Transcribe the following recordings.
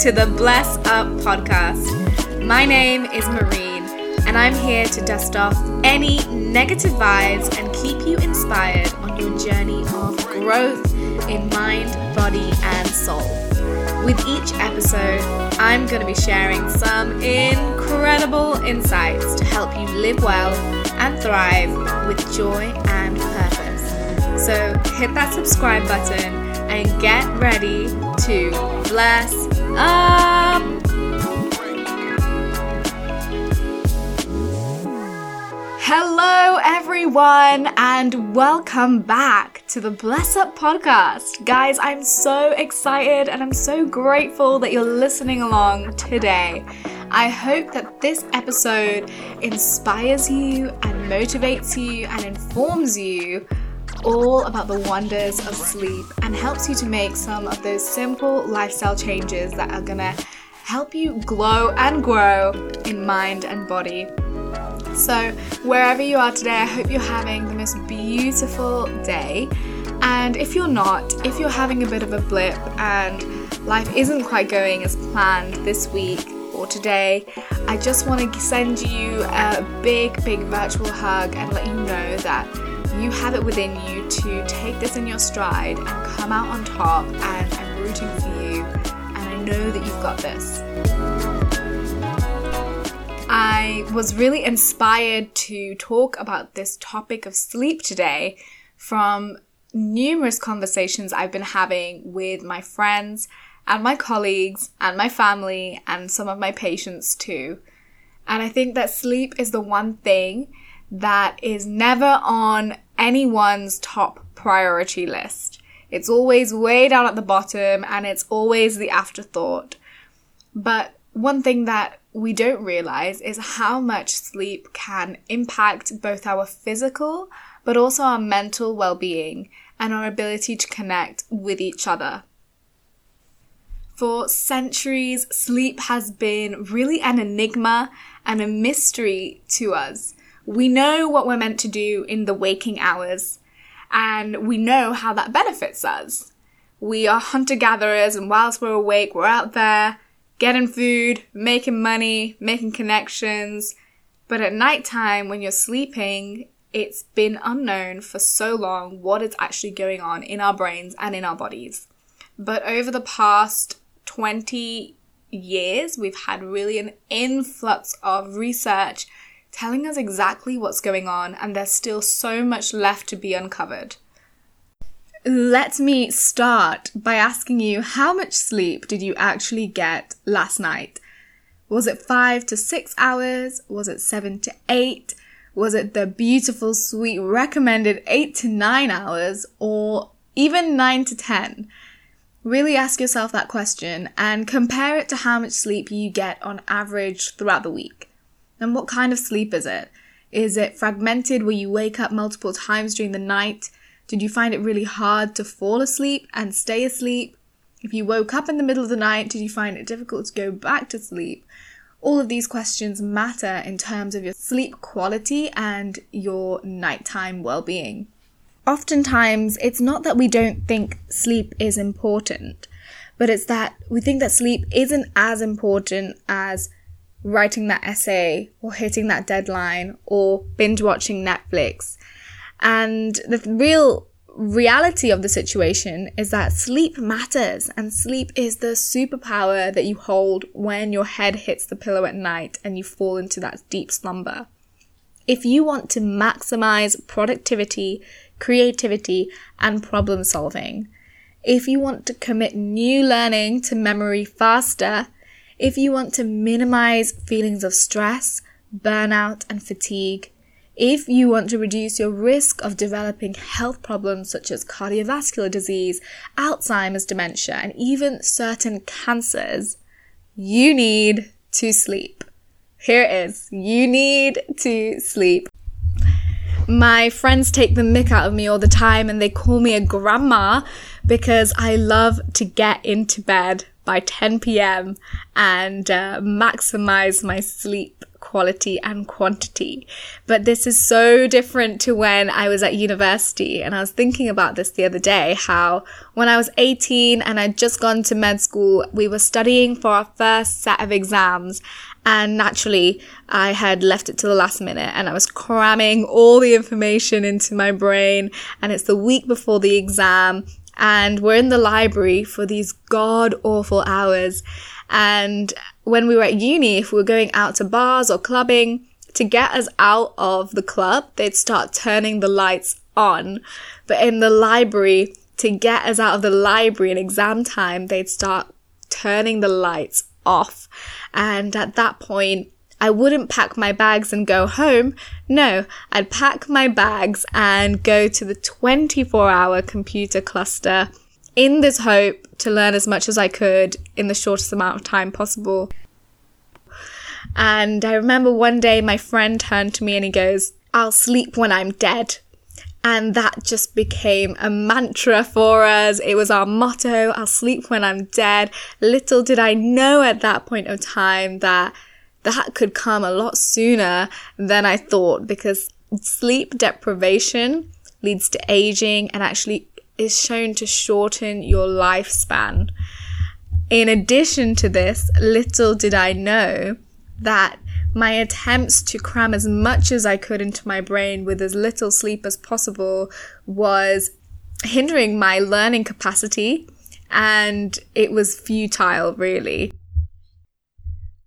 to the Bless Up podcast. My name is Mareen and I'm here to dust off any negative vibes and keep you inspired on your journey of growth in mind, body, and soul. With each episode, I'm going to be sharing some incredible insights to help you live well and thrive with joy and purpose. So hit that subscribe button and get ready to bless up. Hello, everyone, and welcome back to the Bless Up podcast. Guys, I'm so excited and I'm so grateful that you're listening along today. I hope that this episode inspires you and motivates you and informs you all about the wonders of sleep and helps you to make some of those simple lifestyle changes that are gonna help you glow and grow in mind and body. So, wherever you are today, I hope you're having the most beautiful day. And if you're not, if you're having a bit of a blip and life isn't quite going as planned this week or today, I just want to send you a big, big virtual hug and let you know that you have it within you to take this in your stride and come out on top. And I'm rooting for you, and I know that you've got this. I was really inspired to talk about this topic of sleep today from numerous conversations I've been having with my friends and my colleagues and my family and some of my patients too. And I think that sleep is the one thing that is never on anyone's top priority list. It's always way down at the bottom and it's always the afterthought. But one thing that we don't realize is how much sleep can impact both our physical but also our mental well being and our ability to connect with each other. For centuries, sleep has been really an enigma and a mystery to us. We know what we're meant to do in the waking hours, and we know how that benefits us. We are hunter gatherers, and whilst we're awake, we're out there getting food, making money, making connections. But at night time, when you're sleeping, it's been unknown for so long what is actually going on in our brains and in our bodies. But over the past 20 years, we've had really an influx of research telling us exactly what's going on, and there's still so much left to be uncovered. Let me start by asking you how much sleep did you actually get last night? Was it five to six hours? Was it seven to eight? Was it the beautiful, sweet recommended eight to nine hours or even nine to ten? Really ask yourself that question and compare it to how much sleep you get on average throughout the week. And what kind of sleep is it? Is it fragmented where you wake up multiple times during the night? Did you find it really hard to fall asleep and stay asleep? If you woke up in the middle of the night, did you find it difficult to go back to sleep? All of these questions matter in terms of your sleep quality and your nighttime well being. Oftentimes, it's not that we don't think sleep is important, but it's that we think that sleep isn't as important as writing that essay or hitting that deadline or binge watching Netflix and the real reality of the situation is that sleep matters and sleep is the superpower that you hold when your head hits the pillow at night and you fall into that deep slumber. If you want to maximize productivity, creativity, and problem solving, if you want to commit new learning to memory faster, if you want to minimize feelings of stress, burnout, and fatigue, if you want to reduce your risk of developing health problems such as cardiovascular disease, Alzheimer's dementia, and even certain cancers, you need to sleep. Here it is. You need to sleep. My friends take the mick out of me all the time and they call me a grandma because I love to get into bed by 10 p.m. and uh, maximize my sleep quality and quantity. But this is so different to when I was at university. And I was thinking about this the other day how when I was 18 and I'd just gone to med school, we were studying for our first set of exams. And naturally, I had left it to the last minute and I was cramming all the information into my brain. And it's the week before the exam and we're in the library for these god awful hours. And when we were at uni, if we were going out to bars or clubbing, to get us out of the club, they'd start turning the lights on. But in the library, to get us out of the library in exam time, they'd start turning the lights off. And at that point, I wouldn't pack my bags and go home. No, I'd pack my bags and go to the 24 hour computer cluster in this hope to learn as much as I could in the shortest amount of time possible. And I remember one day my friend turned to me and he goes, I'll sleep when I'm dead. And that just became a mantra for us. It was our motto, I'll sleep when I'm dead. Little did I know at that point of time that that could come a lot sooner than I thought because sleep deprivation leads to aging and actually is shown to shorten your lifespan. In addition to this, little did I know that my attempts to cram as much as I could into my brain with as little sleep as possible was hindering my learning capacity and it was futile really.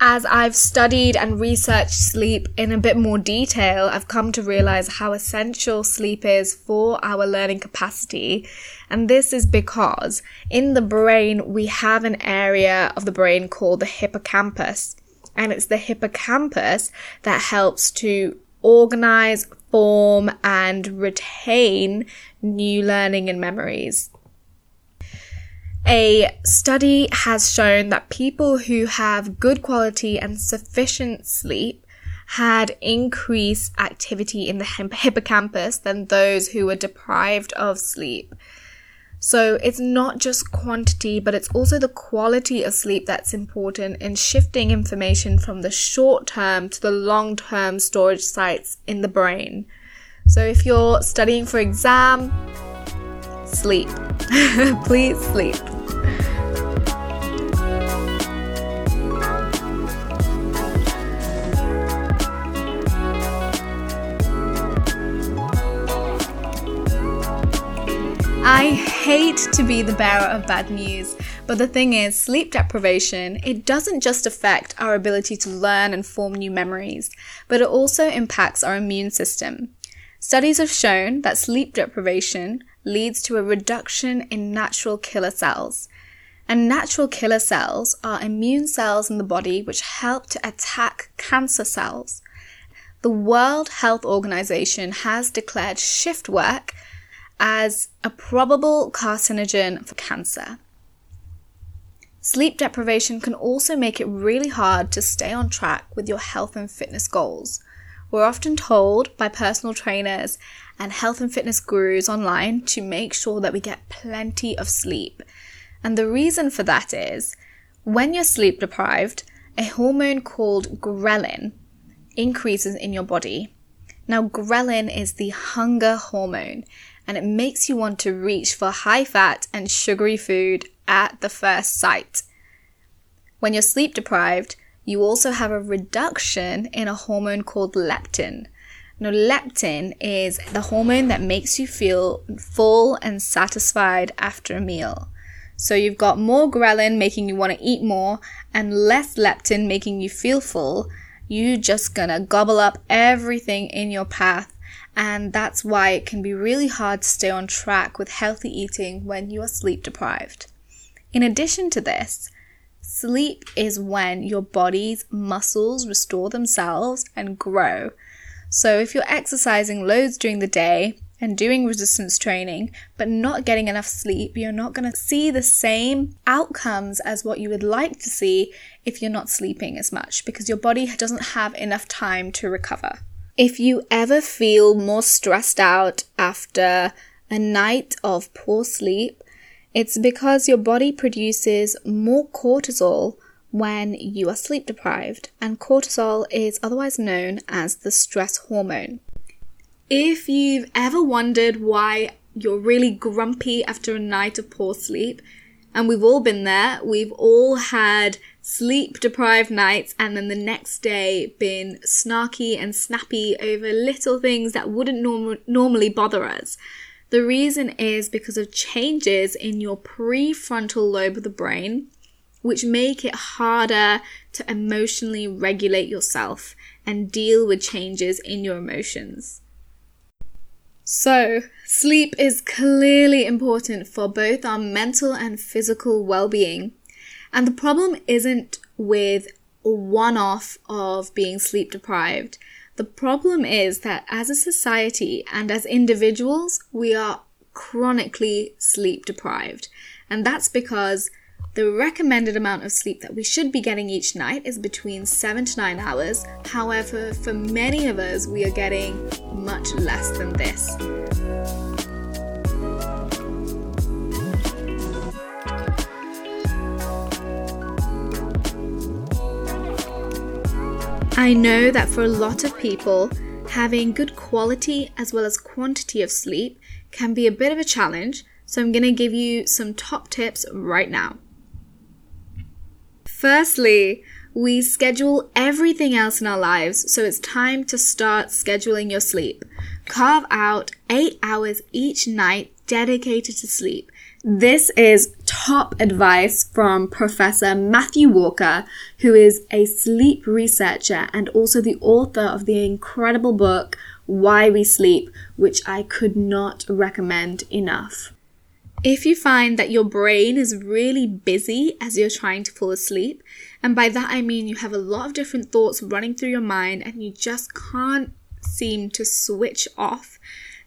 As I've studied and researched sleep in a bit more detail, I've come to realize how essential sleep is for our learning capacity. And this is because in the brain, we have an area of the brain called the hippocampus. And it's the hippocampus that helps to organize, form, and retain new learning and memories. A study has shown that people who have good quality and sufficient sleep had increased activity in the hippocampus than those who were deprived of sleep. So it's not just quantity, but it's also the quality of sleep that's important in shifting information from the short term to the long term storage sites in the brain. So if you're studying for exam, sleep. Please sleep. I hate to be the bearer of bad news, but the thing is, sleep deprivation, it doesn't just affect our ability to learn and form new memories, but it also impacts our immune system. Studies have shown that sleep deprivation leads to a reduction in natural killer cells. And natural killer cells are immune cells in the body which help to attack cancer cells. The World Health Organization has declared shift work as a probable carcinogen for cancer. Sleep deprivation can also make it really hard to stay on track with your health and fitness goals. We're often told by personal trainers and health and fitness gurus online to make sure that we get plenty of sleep. And the reason for that is when you're sleep deprived, a hormone called ghrelin increases in your body. Now, ghrelin is the hunger hormone and it makes you want to reach for high fat and sugary food at the first sight. When you're sleep deprived, you also have a reduction in a hormone called leptin. Now, leptin is the hormone that makes you feel full and satisfied after a meal. So you've got more ghrelin making you want to eat more and less leptin making you feel full. You're just gonna gobble up everything in your path and that's why it can be really hard to stay on track with healthy eating when you are sleep deprived. In addition to this, sleep is when your body's muscles restore themselves and grow. So if you're exercising loads during the day and doing resistance training, but not getting enough sleep, you're not going to see the same outcomes as what you would like to see if you're not sleeping as much because your body doesn't have enough time to recover. If you ever feel more stressed out after a night of poor sleep, it's because your body produces more cortisol when you are sleep deprived, and cortisol is otherwise known as the stress hormone. If you've ever wondered why you're really grumpy after a night of poor sleep, and we've all been there, we've all had sleep deprived nights and then the next day been snarky and snappy over little things that wouldn't norm- normally bother us. The reason is because of changes in your prefrontal lobe of the brain, which make it harder to emotionally regulate yourself and deal with changes in your emotions. So, sleep is clearly important for both our mental and physical well being. And the problem isn't with one off of being sleep deprived. The problem is that as a society and as individuals, we are chronically sleep deprived. And that's because the recommended amount of sleep that we should be getting each night is between 7 to 9 hours. However, for many of us, we are getting much less than this. I know that for a lot of people, having good quality as well as quantity of sleep can be a bit of a challenge, so I'm going to give you some top tips right now. Firstly, we schedule everything else in our lives, so it's time to start scheduling your sleep. Carve out eight hours each night dedicated to sleep. This is top advice from Professor Matthew Walker, who is a sleep researcher and also the author of the incredible book Why We Sleep, which I could not recommend enough. If you find that your brain is really busy as you're trying to fall asleep, and by that I mean you have a lot of different thoughts running through your mind and you just can't seem to switch off,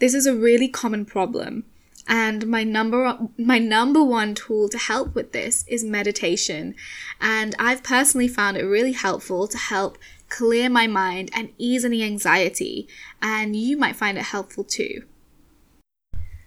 this is a really common problem. And my number my number one tool to help with this is meditation. And I've personally found it really helpful to help clear my mind and ease any anxiety, and you might find it helpful too.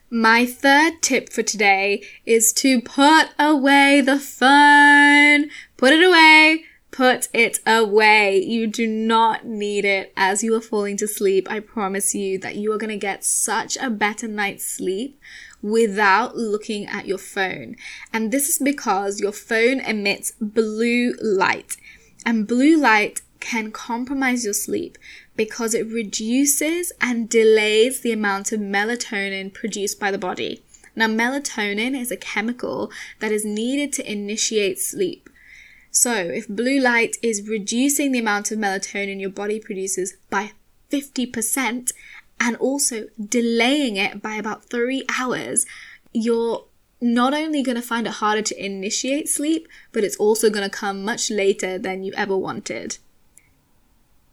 My third tip for today is to put away the phone. Put it away. Put it away. You do not need it as you are falling to sleep. I promise you that you are going to get such a better night's sleep without looking at your phone. And this is because your phone emits blue light. And blue light can compromise your sleep because it reduces and delays the amount of melatonin produced by the body. Now, melatonin is a chemical that is needed to initiate sleep. So, if blue light is reducing the amount of melatonin your body produces by 50% and also delaying it by about three hours, you're not only going to find it harder to initiate sleep, but it's also going to come much later than you ever wanted.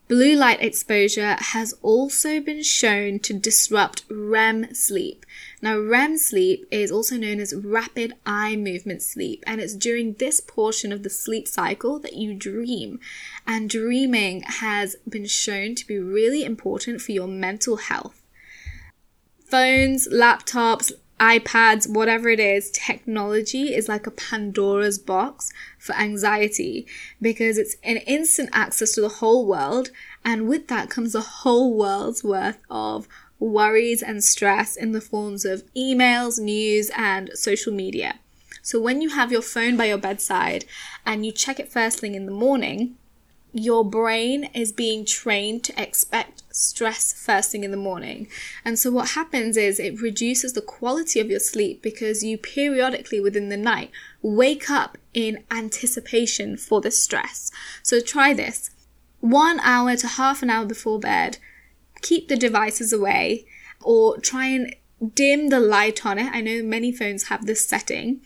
Blue light exposure has also been shown to disrupt REM sleep. Now, REM sleep is also known as rapid eye movement sleep, and it's during this portion of the sleep cycle that you dream. And dreaming has been shown to be really important for your mental health. Phones, laptops, iPads, whatever it is, technology is like a Pandora's box for anxiety because it's an instant access to the whole world. And with that comes a whole world's worth of worries and stress in the forms of emails, news, and social media. So when you have your phone by your bedside and you check it first thing in the morning, your brain is being trained to expect stress first thing in the morning. And so what happens is it reduces the quality of your sleep because you periodically within the night wake up in anticipation for the stress. So try this. One hour to half an hour before bed, keep the devices away or try and dim the light on it. I know many phones have this setting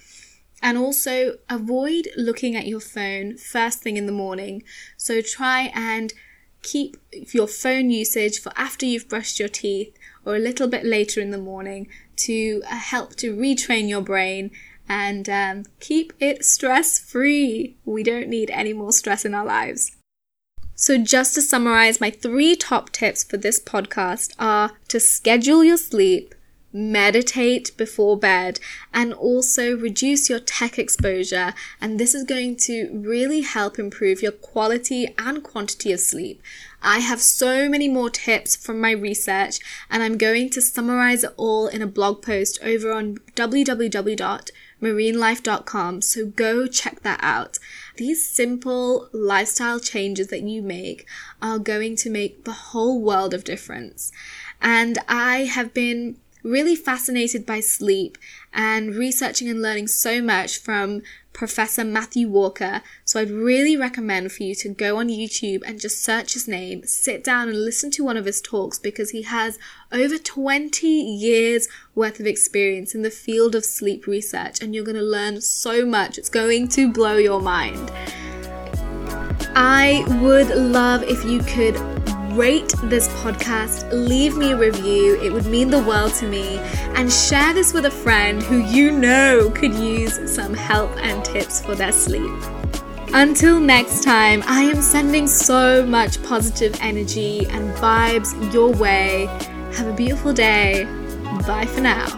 and also avoid looking at your phone first thing in the morning. So try and keep your phone usage for after you've brushed your teeth or a little bit later in the morning to uh, help to retrain your brain and um, keep it stress free. We don't need any more stress in our lives. So, just to summarize, my three top tips for this podcast are to schedule your sleep, meditate before bed, and also reduce your tech exposure. And this is going to really help improve your quality and quantity of sleep. I have so many more tips from my research, and I'm going to summarize it all in a blog post over on www.mareenlife.com. So go check that out. These simple lifestyle changes that you make are going to make the whole world of difference. And I have been really fascinated by sleep and researching and learning so much from Professor Matthew Walker. So I'd really recommend for you to go on YouTube and just search his name, sit down and listen to one of his talks because he has over 20 years worth of experience in the field of sleep research and you're going to learn so much. It's going to blow your mind. I would love if you could rate this podcast, leave me a review, it would mean the world to me, and share this with a friend who you know could use some help and tips for their sleep. Until next time, I am sending so much positive energy and vibes your way. Have a beautiful day. Bye for now.